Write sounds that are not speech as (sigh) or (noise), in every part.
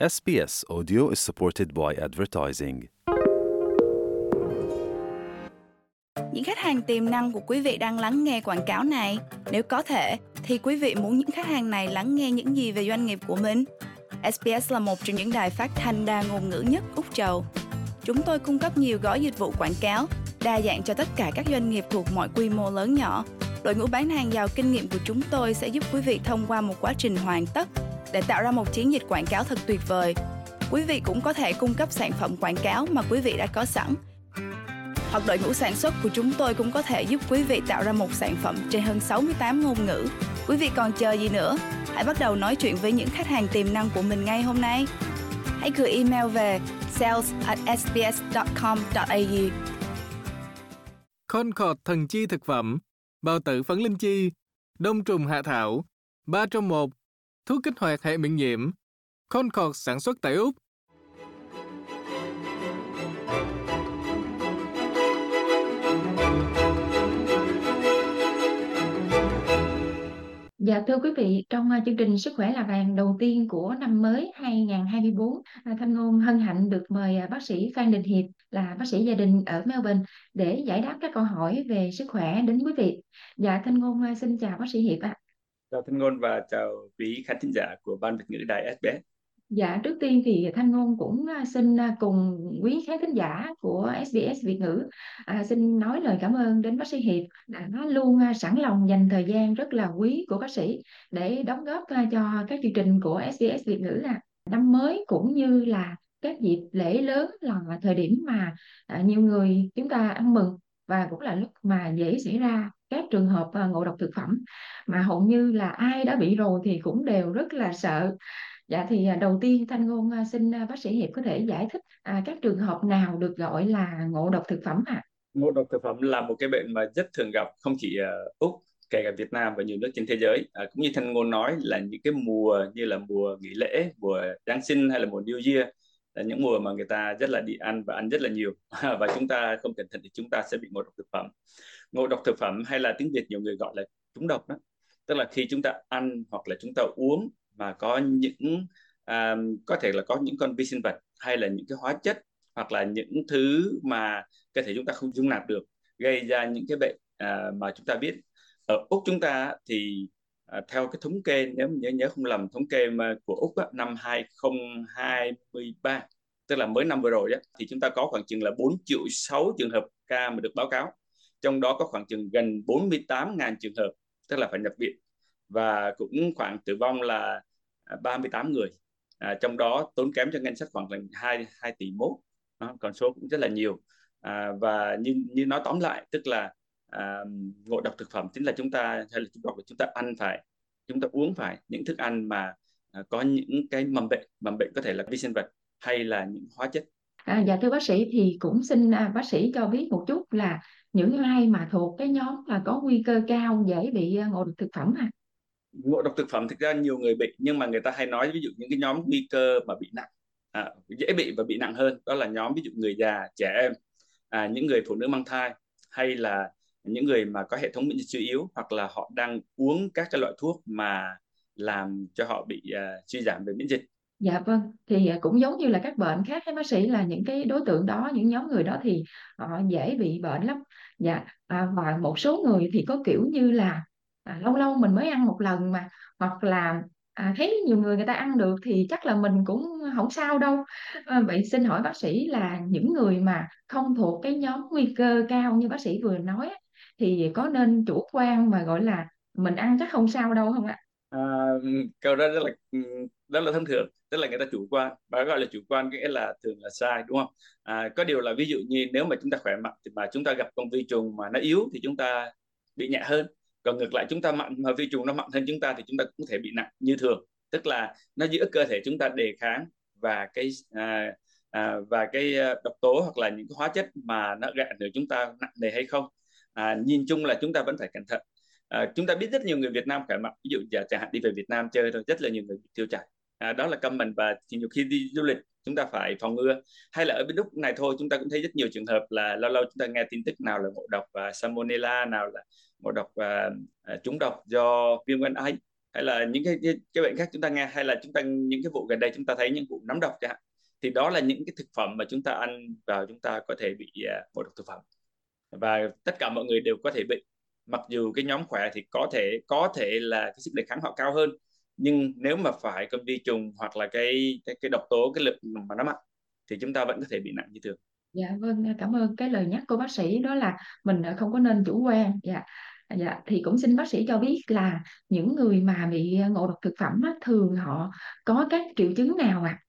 SBS Audio is supported by advertising. Những khách hàng tiềm năng của quý vị đang lắng nghe quảng cáo này. Nếu có thể, thì quý vị muốn những khách hàng này lắng nghe những gì về doanh nghiệp của mình? SBS là một trong những đài phát thanh đa ngôn ngữ nhất Úc Châu. Chúng tôi cung cấp nhiều gói dịch vụ quảng cáo, đa dạng cho tất cả các doanh nghiệp thuộc mọi quy mô lớn nhỏ. Đội ngũ bán hàng giàu kinh nghiệm của chúng tôi sẽ giúp quý vị thông qua một quá trình hoàn tất để tạo ra một chiến dịch quảng cáo thật tuyệt vời. Quý vị cũng có thể cung cấp sản phẩm quảng cáo mà quý vị đã có sẵn. Hoặc đội ngũ sản xuất của chúng tôi cũng có thể giúp quý vị tạo ra một sản phẩm trên hơn 68 ngôn ngữ. Quý vị còn chờ gì nữa? Hãy bắt đầu nói chuyện với những khách hàng tiềm năng của mình ngay hôm nay. Hãy gửi email về sales at sbs.com.au Concord thần chi thực phẩm, bao tử phấn linh chi, đông trùng hạ thảo, 3 trong 1, thuốc kích hoạt hệ miễn nhiễm. Concord sản xuất tại Úc. Dạ thưa quý vị, trong à, chương trình Sức khỏe là vàng đầu tiên của năm mới 2024, à, Thanh Ngôn hân hạnh được mời à, bác sĩ Phan Đình Hiệp là bác sĩ gia đình ở Melbourne để giải đáp các câu hỏi về sức khỏe đến quý vị. Dạ Thanh Ngôn xin chào bác sĩ Hiệp ạ. Chào Thanh Ngôn và chào quý khán thính giả của Ban Việt ngữ Đài SBS. Dạ trước tiên thì Thanh Ngôn cũng à, xin à, cùng quý khán thính giả của SBS Việt ngữ à, xin nói lời cảm ơn đến bác sĩ Hiệp đã luôn à, sẵn lòng dành thời gian rất là quý của bác sĩ để đóng góp cho các chương trình của SBS Việt ngữ là năm mới cũng như là các dịp lễ lớn là thời điểm mà nhiều người chúng ta ăn mừng và cũng là lúc mà dễ xảy ra các trường hợp à, ngộ độc thực phẩm mà hầu như là ai đã bị rồi thì cũng đều rất là sợ Dạ thì à, đầu tiên Thanh Ngôn à, xin bác sĩ Hiệp có thể giải thích à, các trường hợp nào được gọi là ngộ độc thực phẩm ạ? Ngộ độc thực phẩm là một cái bệnh mà rất thường gặp không chỉ ở Úc kể cả Việt Nam và nhiều nước trên thế giới à, cũng như Thanh Ngôn nói là những cái mùa như là mùa nghỉ lễ mùa Giáng sinh hay là mùa New Year là những mùa mà người ta rất là đi ăn và ăn rất là nhiều. (laughs) Và chúng ta không cẩn thận thì chúng ta sẽ bị ngộ độc thực phẩm. Ngộ độc thực phẩm hay là tiếng Việt nhiều người gọi là trúng độc đó. Tức là khi chúng ta ăn hoặc là chúng ta uống mà có những à, có thể là có những con vi sinh vật hay là những cái hóa chất hoặc là những thứ mà cơ thể chúng ta không dung nạp được gây ra những cái bệnh à, mà chúng ta biết. Ở úc chúng ta thì à, theo cái thống kê nếu nhớ nhớ không lầm thống kê mà của úc á, năm 2023 tức là mới năm vừa rồi á, thì chúng ta có khoảng chừng là 4 triệu 6 trường hợp ca mà được báo cáo. Trong đó có khoảng chừng gần 48.000 trường hợp tức là phải nhập viện và cũng khoảng tử vong là à, 38 người. À, trong đó tốn kém cho ngân sách khoảng là 2 2 tỷ mốt. À, còn số cũng rất là nhiều. À, và như như nói tóm lại tức là à, ngộ độc thực phẩm chính là chúng ta hay là chúng ta chúng ta ăn phải chúng ta uống phải những thức ăn mà à, có những cái mầm bệnh mầm bệnh có thể là vi sinh vật hay là những hóa chất À, dạ thưa bác sĩ thì cũng xin à, bác sĩ cho biết một chút là những ai mà thuộc cái nhóm là có nguy cơ cao dễ bị à, ngộ độc thực phẩm à? ngộ độc thực phẩm thực ra nhiều người bị nhưng mà người ta hay nói ví dụ những cái nhóm nguy cơ mà bị nặng à, dễ bị và bị nặng hơn đó là nhóm ví dụ người già trẻ em à, những người phụ nữ mang thai hay là những người mà có hệ thống miễn dịch suy yếu hoặc là họ đang uống các cái loại thuốc mà làm cho họ bị uh, suy giảm về miễn dịch Dạ vâng, thì à, cũng giống như là các bệnh khác hay bác sĩ là những cái đối tượng đó, những nhóm người đó thì họ dễ bị bệnh lắm. Dạ, à, và một số người thì có kiểu như là à, lâu lâu mình mới ăn một lần mà hoặc là à, thấy nhiều người người ta ăn được thì chắc là mình cũng không sao đâu. À, vậy xin hỏi bác sĩ là những người mà không thuộc cái nhóm nguy cơ cao như bác sĩ vừa nói thì có nên chủ quan mà gọi là mình ăn chắc không sao đâu không ạ? À, câu đó rất là rất là thông thường tức là người ta chủ quan. Và gọi là chủ quan nghĩa là thường là sai đúng không? À, có điều là ví dụ như nếu mà chúng ta khỏe mạnh thì mà chúng ta gặp con vi trùng mà nó yếu thì chúng ta bị nhẹ hơn. Còn ngược lại chúng ta mạnh mà vi trùng nó mạnh hơn chúng ta thì chúng ta cũng có thể bị nặng như thường. Tức là nó giữa cơ thể chúng ta đề kháng và cái à, à, và cái à, độc tố hoặc là những cái hóa chất mà nó gây ảnh hưởng chúng ta nặng nề hay không à, nhìn chung là chúng ta vẫn phải cẩn thận. À, chúng ta biết rất nhiều người Việt Nam khỏe mạnh. Ví dụ giờ chẳng hạn đi về Việt Nam chơi thôi rất là nhiều người tiêu chảy. À, đó là cầm mình và nhiều khi đi du lịch chúng ta phải phòng ngừa. Hay là ở bên lúc này thôi chúng ta cũng thấy rất nhiều trường hợp là lâu lâu chúng ta nghe tin tức nào là ngộ độc và salmonella nào là ngộ độc và uh, trúng độc do viêm gan A hay là những cái, cái cái bệnh khác chúng ta nghe hay là chúng ta những cái vụ gần đây chúng ta thấy những vụ nấm độc chẳng hạn. Thì đó là những cái thực phẩm mà chúng ta ăn vào chúng ta có thể bị uh, ngộ độc thực phẩm và tất cả mọi người đều có thể bị mặc dù cái nhóm khỏe thì có thể có thể là cái sức đề kháng họ cao hơn nhưng nếu mà phải con vi trùng hoặc là cái cái cái độc tố cái lượng mà nó mạnh thì chúng ta vẫn có thể bị nặng như thường. Dạ vâng, cảm ơn cái lời nhắc của bác sĩ đó là mình không có nên chủ quan. Dạ. Dạ, thì cũng xin bác sĩ cho biết là những người mà bị ngộ độc thực phẩm á, thường họ có các triệu chứng nào ạ? À?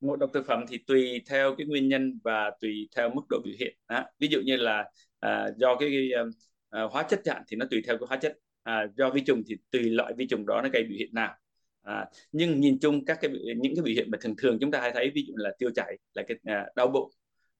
Ngộ độc thực phẩm thì tùy theo cái nguyên nhân và tùy theo mức độ biểu hiện. À, ví dụ như là à, do cái, um, à, hóa chất chặn thì nó tùy theo cái hóa chất. À, do vi trùng thì tùy loại vi trùng đó nó gây biểu hiện nào. À, nhưng nhìn chung các cái những cái biểu hiện mà thường thường chúng ta hay thấy ví dụ là tiêu chảy là cái à, đau bụng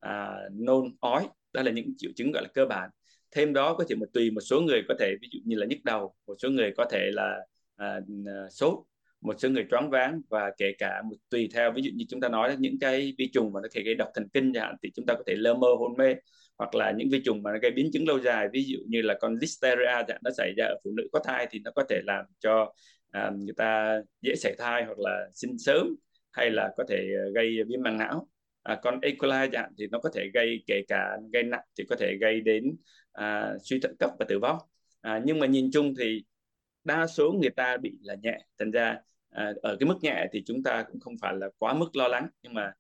à, nôn ói đó là những triệu chứng gọi là cơ bản thêm đó có thể một tùy một số người có thể ví dụ như là nhức đầu một số người có thể là à, à sốt một số người choáng váng và kể cả một tùy theo ví dụ như chúng ta nói những cái vi trùng mà nó thể gây độc thần kinh chẳng hạn thì chúng ta có thể lơ mơ hôn mê hoặc là những vi trùng mà nó gây biến chứng lâu dài ví dụ như là con listeria nó xảy ra ở phụ nữ có thai thì nó có thể làm cho à, người ta dễ sảy thai hoặc là sinh sớm hay là có thể ờ, gây viêm màng não. À, con E. coli chẳng thì nó có thể gây kể cả gây nặng thì có thể gây đến à, suy thận cấp và tử vong. À, nhưng mà nhìn chung thì đa số người ta bị là nhẹ. Thành ra à, ở cái mức nhẹ thì chúng ta cũng không phải là quá mức lo lắng nhưng mà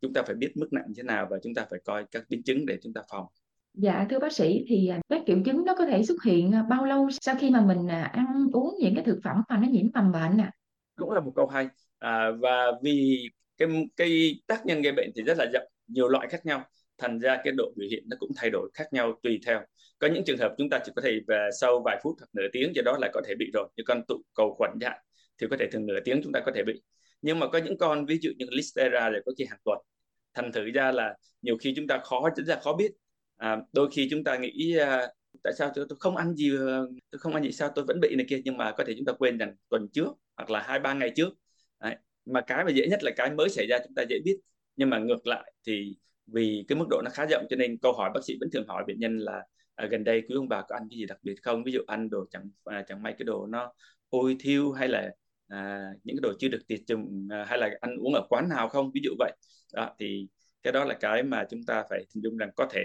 chúng ta phải biết mức nặng như thế nào và chúng ta phải coi các biến chứng để chúng ta phòng. Dạ thưa bác sĩ thì à, các triệu chứng nó có thể xuất hiện à, bao lâu sau khi mà mình à, ăn uống những cái thực phẩm mà nó nhiễm mầm bệnh ạ? À? Cũng là một câu hay. À, và vì cái cái tác nhân gây bệnh thì rất là rộng nhiều loại khác nhau. Thành ra cái độ biểu hiện nó cũng thay đổi khác nhau tùy theo. Có những trường hợp chúng ta chỉ có thể về sau vài phút hoặc nửa tiếng do đó là có thể bị rồi. Như con tụ cầu khuẩn chẳng thì có thể thường nửa tiếng chúng ta có thể bị nhưng mà có những con ví dụ như listeria để có khi hàng tuần. Thành thử ra là nhiều khi chúng ta khó rất là khó biết. À, đôi khi chúng ta nghĩ à, tại sao tôi, tôi không ăn gì à, tôi không ăn gì sao tôi vẫn bị này kia. Nhưng mà có thể chúng ta quên rằng tuần trước hoặc là hai ba ngày trước. Đấy. mà cái mà dễ nhất là cái mới xảy ra chúng ta dễ biết. Nhưng mà ngược lại thì vì cái mức độ nó khá rộng cho nên câu hỏi bác sĩ vẫn thường hỏi bệnh nhân là à, gần đây quý ông bà có ăn cái gì đặc biệt không? Ví dụ ăn đồ chẳng à, chẳng may cái đồ nó ôi thiêu hay là à, những cái đồ chưa được tiệt trùng à, hay là ăn uống ở quán nào không ví dụ vậy đó thì cái đó là cái mà chúng ta phải hình dung rằng có thể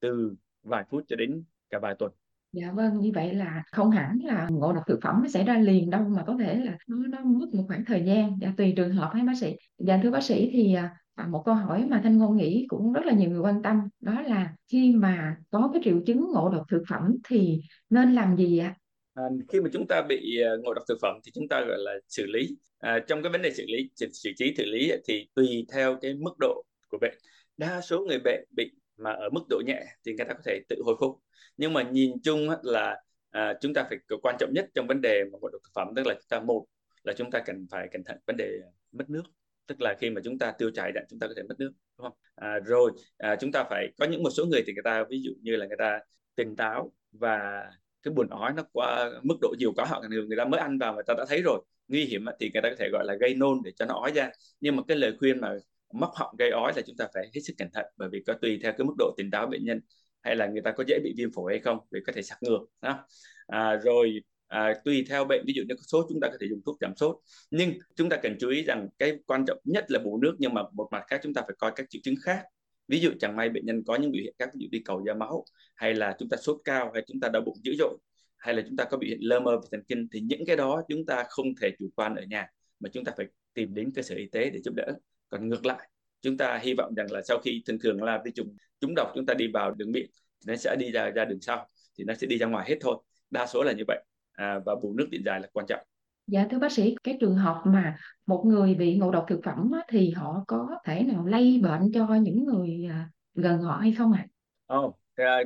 từ vài phút cho đến cả vài tuần Dạ vâng, như vậy là không hẳn là ngộ độc thực phẩm nó xảy ra liền đâu mà có thể là nó nó mất một khoảng thời gian, dạ, tùy trường hợp hay bác sĩ. Dạ thưa bác sĩ thì à, à một câu hỏi mà Thanh Ngôn nghĩ cũng rất là nhiều người quan tâm đó là khi mà có cái triệu chứng ngộ độc thực phẩm thì nên làm gì ạ? À, khi mà chúng ta bị à, ngộ độc thực phẩm thì chúng ta gọi là xử lý. À, trong cái vấn đề xử lý xử trí xử lý thì tùy theo cái mức độ của bệnh. Đa số người bệnh bị mà ở mức độ nhẹ thì người ta có thể tự hồi phục nhưng mà nhìn chung là à, chúng ta phải quan trọng nhất trong vấn đề mà ngộ độc thực phẩm tức là chúng ta một là chúng ta cần phải cẩn thận vấn đề mất nước tức là khi mà chúng ta tiêu chảy đạn chúng ta có thể mất nước đúng không à, rồi à, chúng ta phải có những một số người thì người ta ví dụ như là người ta tỉnh táo và cái buồn ói nó qua mức độ nhiều quá hoặc là người ta mới ăn vào người ta đã thấy rồi. Nguy hiểm thì người ta có thể gọi là gây nôn để cho nó ói ra. Nhưng mà cái lời khuyên mà móc họng gây ói là chúng ta phải hết sức cẩn thận bởi vì có tùy theo cái mức độ tỉnh táo bệnh nhân hay là người ta có dễ bị viêm phổi hay không vì có thể sặc ngược đó. À, rồi à, tùy theo bệnh ví dụ như có sốt chúng ta có thể dùng thuốc giảm sốt. Nhưng chúng ta cần chú ý rằng cái quan trọng nhất là bù nước nhưng mà một mặt khác chúng ta phải coi các triệu chứng khác ví dụ chẳng may bệnh nhân có những biểu hiện các ví dụ đi cầu da máu hay là chúng ta sốt cao hay chúng ta đau bụng dữ dội hay là chúng ta có biểu hiện lơ mơ về thần kinh thì những cái đó chúng ta không thể chủ quan ở nhà mà chúng ta phải tìm đến cơ sở y tế để giúp đỡ. Còn ngược lại chúng ta hy vọng rằng là sau khi thường thường là vi trùng chúng độc chúng ta đi vào đường miệng thì nó sẽ đi ra ra đường sau thì nó sẽ đi ra ngoài hết thôi. Đa số là như vậy. À, và bù nước điện dài là quan trọng. Dạ thưa bác sĩ, cái trường hợp mà một người bị ngộ độc thực phẩm á, thì họ có thể nào lây bệnh cho những người à, gần họ hay không ạ? À? Oh,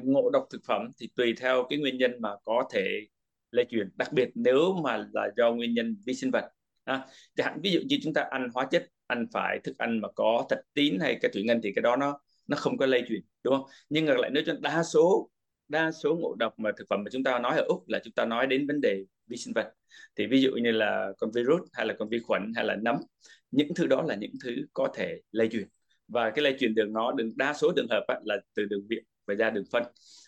ngộ độc thực phẩm thì tùy theo cái nguyên nhân mà có thể lây truyền, đặc biệt nếu mà là do nguyên nhân vi sinh vật. À, chẳng hạn ví dụ như chúng ta ăn hóa chất ăn phải thức ăn mà có thạch tín hay cái thủy ngân thì cái đó nó nó không có lây truyền đúng không nhưng ngược lại nếu cho đa số đa số ngộ độc mà thực phẩm mà chúng ta nói ở úc là chúng ta nói đến vấn đề vi sinh vật. Thì ví dụ như là con virus hay là con vi khuẩn hay là nấm những thứ đó là những thứ có thể lây truyền. Và cái lây truyền đường nó đường đa số trường hợp là từ đường miệng và ra đường phân.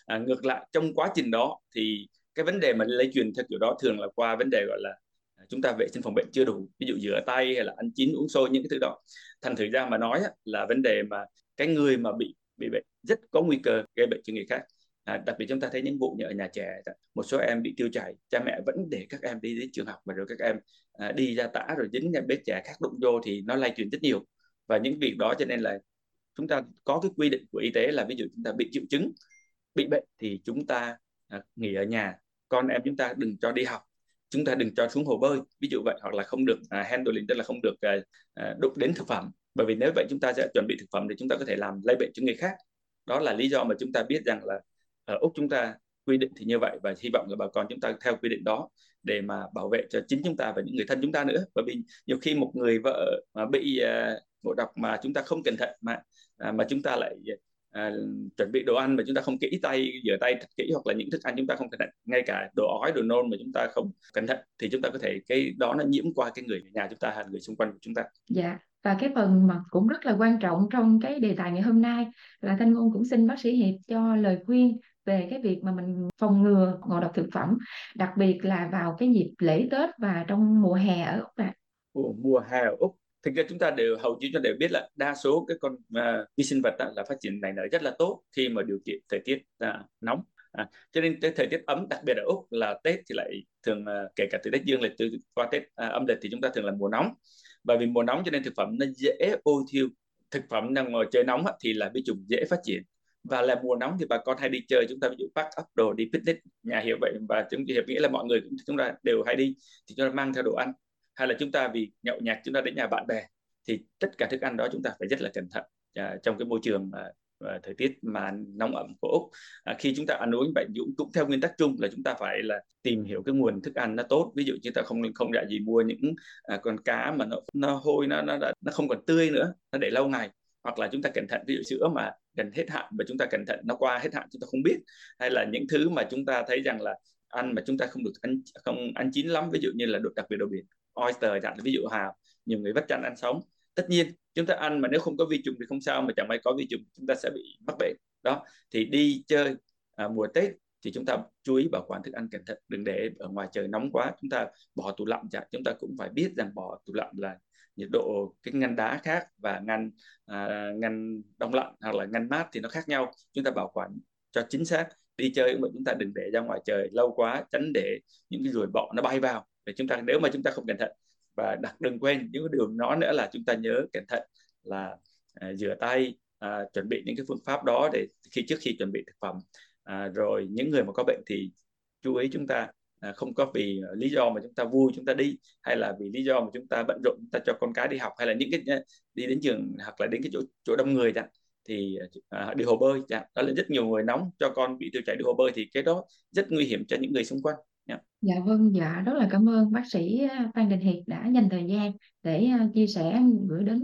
À, ngược lại trong quá trình đó thì cái vấn đề mà lây truyền theo kiểu đó thường là qua vấn đề gọi là à, chúng ta vệ sinh phòng bệnh chưa đủ. Ví dụ rửa tay hay là ăn chín uống sôi những cái thứ đó. Thành thử ra mà nói là vấn đề mà cái người mà bị bị bệnh rất có nguy cơ gây bệnh cho người khác à, đặc biệt chúng ta thấy những vụ như ở nhà trẻ một số em bị tiêu chảy cha mẹ vẫn để các em đi đến trường học và rồi các em à, đi ra tả rồi dính em bé trẻ khác đụng vô thì nó lây truyền rất nhiều. Và những việc đó cho nên là chúng ta có cái quy định của y tế là ví dụ chúng ta bị triệu chứng bị bệnh thì chúng ta à, nghỉ ở nhà. Con em chúng ta đừng cho đi học chúng ta đừng cho xuống hồ bơi ví dụ vậy hoặc là không được à, handling tức là không được à, à đụng đến thực phẩm. Bởi vì nếu vậy chúng ta sẽ chuẩn bị thực phẩm thì chúng ta có thể làm lây bệnh cho người khác. Đó là lý do mà chúng ta biết rằng là ở úc chúng ta quy định thì như vậy và hy vọng là bà con chúng ta theo quy định đó để mà bảo vệ cho chính chúng ta và những người thân chúng ta nữa bởi vì nhiều khi một người vợ mà bị uh, ngộ độc mà chúng ta không cẩn thận mà uh, mà chúng ta lại uh, chuẩn bị đồ ăn mà chúng ta không kỹ tay rửa tay thật kỹ hoặc là những thức ăn chúng ta không cẩn thận ngay cả đồ ói đồ nôn mà chúng ta không cẩn thận thì chúng ta có thể cái đó nó nhiễm qua cái người nhà chúng ta hay người xung quanh của chúng ta dạ và cái phần mà cũng rất là quan trọng trong cái đề tài ngày hôm nay là thanh ngôn cũng xin bác sĩ hiệp cho lời khuyên về cái việc mà mình phòng ngừa ngộ độc thực phẩm đặc biệt là vào cái dịp lễ Tết và trong mùa hè ở Úc ạ. mùa hè ở Úc. Thực ra chúng ta đều hầu như chúng đều biết là đa số cái con uh, vi sinh vật đó, là phát triển nảy nở rất là tốt khi mà điều kiện thời tiết uh, nóng. À, cho nên cái thời tiết ấm đặc biệt ở úc là tết thì lại thường uh, kể cả từ tết dương lịch từ qua tết uh, âm lịch thì chúng ta thường là mùa nóng. Bởi vì mùa nóng cho nên thực phẩm nó dễ ôi thiêu. Thực phẩm đang ngồi trời nóng thì là vi trùng dễ phát triển và là mùa nóng thì bà con hay đi chơi chúng ta ví dụ pack up đồ đi picnic nhà hiệu vậy và chúng hiệp nghĩa là mọi người chúng ta đều hay đi thì chúng ta mang theo đồ ăn hay là chúng ta vì nhậu nhạt chúng ta đến nhà bạn bè thì tất cả thức ăn đó chúng ta phải rất là cẩn thận à, trong cái môi trường à, à, thời tiết mà nóng ẩm của úc à, khi chúng ta ăn uống vậy dũng cũng theo nguyên tắc chung là chúng ta phải là tìm hiểu cái nguồn thức ăn nó tốt ví dụ chúng ta không không dạy gì mua những à, con cá mà nó nó hôi nó nó nó không còn tươi nữa nó để lâu ngày hoặc là chúng ta cẩn thận ví dụ sữa mà gần hết hạn và chúng ta cẩn thận nó qua hết hạn chúng ta không biết. Hay là những thứ mà chúng ta thấy rằng là ăn mà chúng ta không được ăn không ăn chín lắm ví dụ như là đồ đặc biệt đồ biển oyster chẳng ví dụ hào nhiều người vắt chăn ăn sống. Tất nhiên chúng ta ăn mà nếu không có vi trùng thì không sao mà chẳng may có vi trùng chúng ta sẽ bị mắc bệnh. Đó thì đi chơi à, mùa tết thì chúng ta chú ý bảo quản thức ăn cẩn thận đừng để ở ngoài trời nóng quá chúng ta bỏ tủ lạnh chẳng chúng ta cũng phải biết rằng bỏ tủ lạnh là nhiệt độ cái ngăn đá khác và ngăn à, ngăn đông lạnh hoặc là ngăn mát thì nó khác nhau. Chúng ta bảo quản cho chính xác. Đi chơi cũng vậy chúng ta đừng để ra ngoài trời lâu quá tránh để những cái ruồi bọ nó bay vào. Để chúng ta nếu mà chúng ta không cẩn thận và đặt đừng quên những điều nó nữa là chúng ta nhớ cẩn thận là à, rửa tay à, chuẩn bị những cái phương pháp đó để khi trước khi chuẩn bị thực phẩm. À, rồi những người mà có bệnh thì chú ý chúng ta à, không có vì ờ, lý do mà chúng ta vui chúng ta đi hay là vì lý do mà chúng ta bận rộn chúng ta cho con cái đi học hay là những cái ờ, đi đến trường hoặc là đến cái chỗ chỗ đông người chẳng thì à, đi hồ bơi chẳng đó là rất nhiều người nóng cho con bị tiêu chảy đi hồ bơi thì cái đó rất nguy hiểm cho những người xung quanh Dạ vâng, dạ rất là cảm ơn bác sĩ Phan Đình Hiệp đã dành thời gian để chia sẻ gửi đến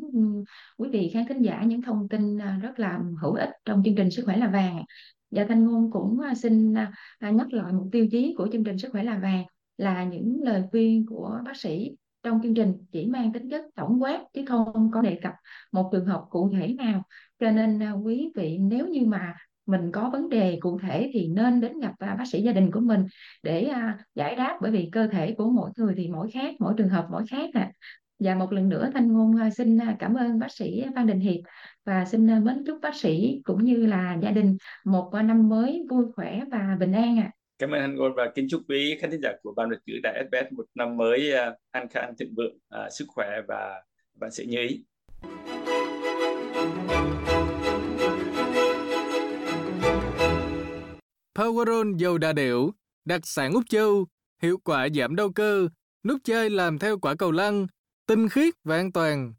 quý vị khán thính giả những thông tin rất là hữu ích trong chương trình Sức khỏe là vàng. Dạ Thanh Ngôn cũng à, xin à, à, nhắc lại một tiêu chí của chương trình Sức khỏe là vàng, là những lời khuyên của bác sĩ trong chương trình chỉ mang tính chất tổng quát chứ không có đề cập một trường hợp cụ thể nào. Cho nên quý vị nếu như mà mình có vấn đề cụ thể thì nên đến gặp bác sĩ gia đình của mình để giải đáp bởi vì cơ thể của mỗi người thì mỗi khác, mỗi trường hợp mỗi khác à và một lần nữa thanh ngôn à, xin à, cảm ơn bác sĩ Phan Đình Hiệp và xin à, mến chúc bác sĩ cũng như là gia đình một năm mới vui khỏe và bình an ạ. À. Cảm ơn anh Ngôn và kính chúc quý khán thính giả của Ban Việt ngữ Đại SBS một năm mới an khang thịnh vượng, sức khỏe và vạn sự như ý. Powerol dầu đa điệu, đặc sản Úc Châu, hiệu quả giảm đau cơ, nút chơi làm theo quả cầu lăn, tinh khiết và an toàn.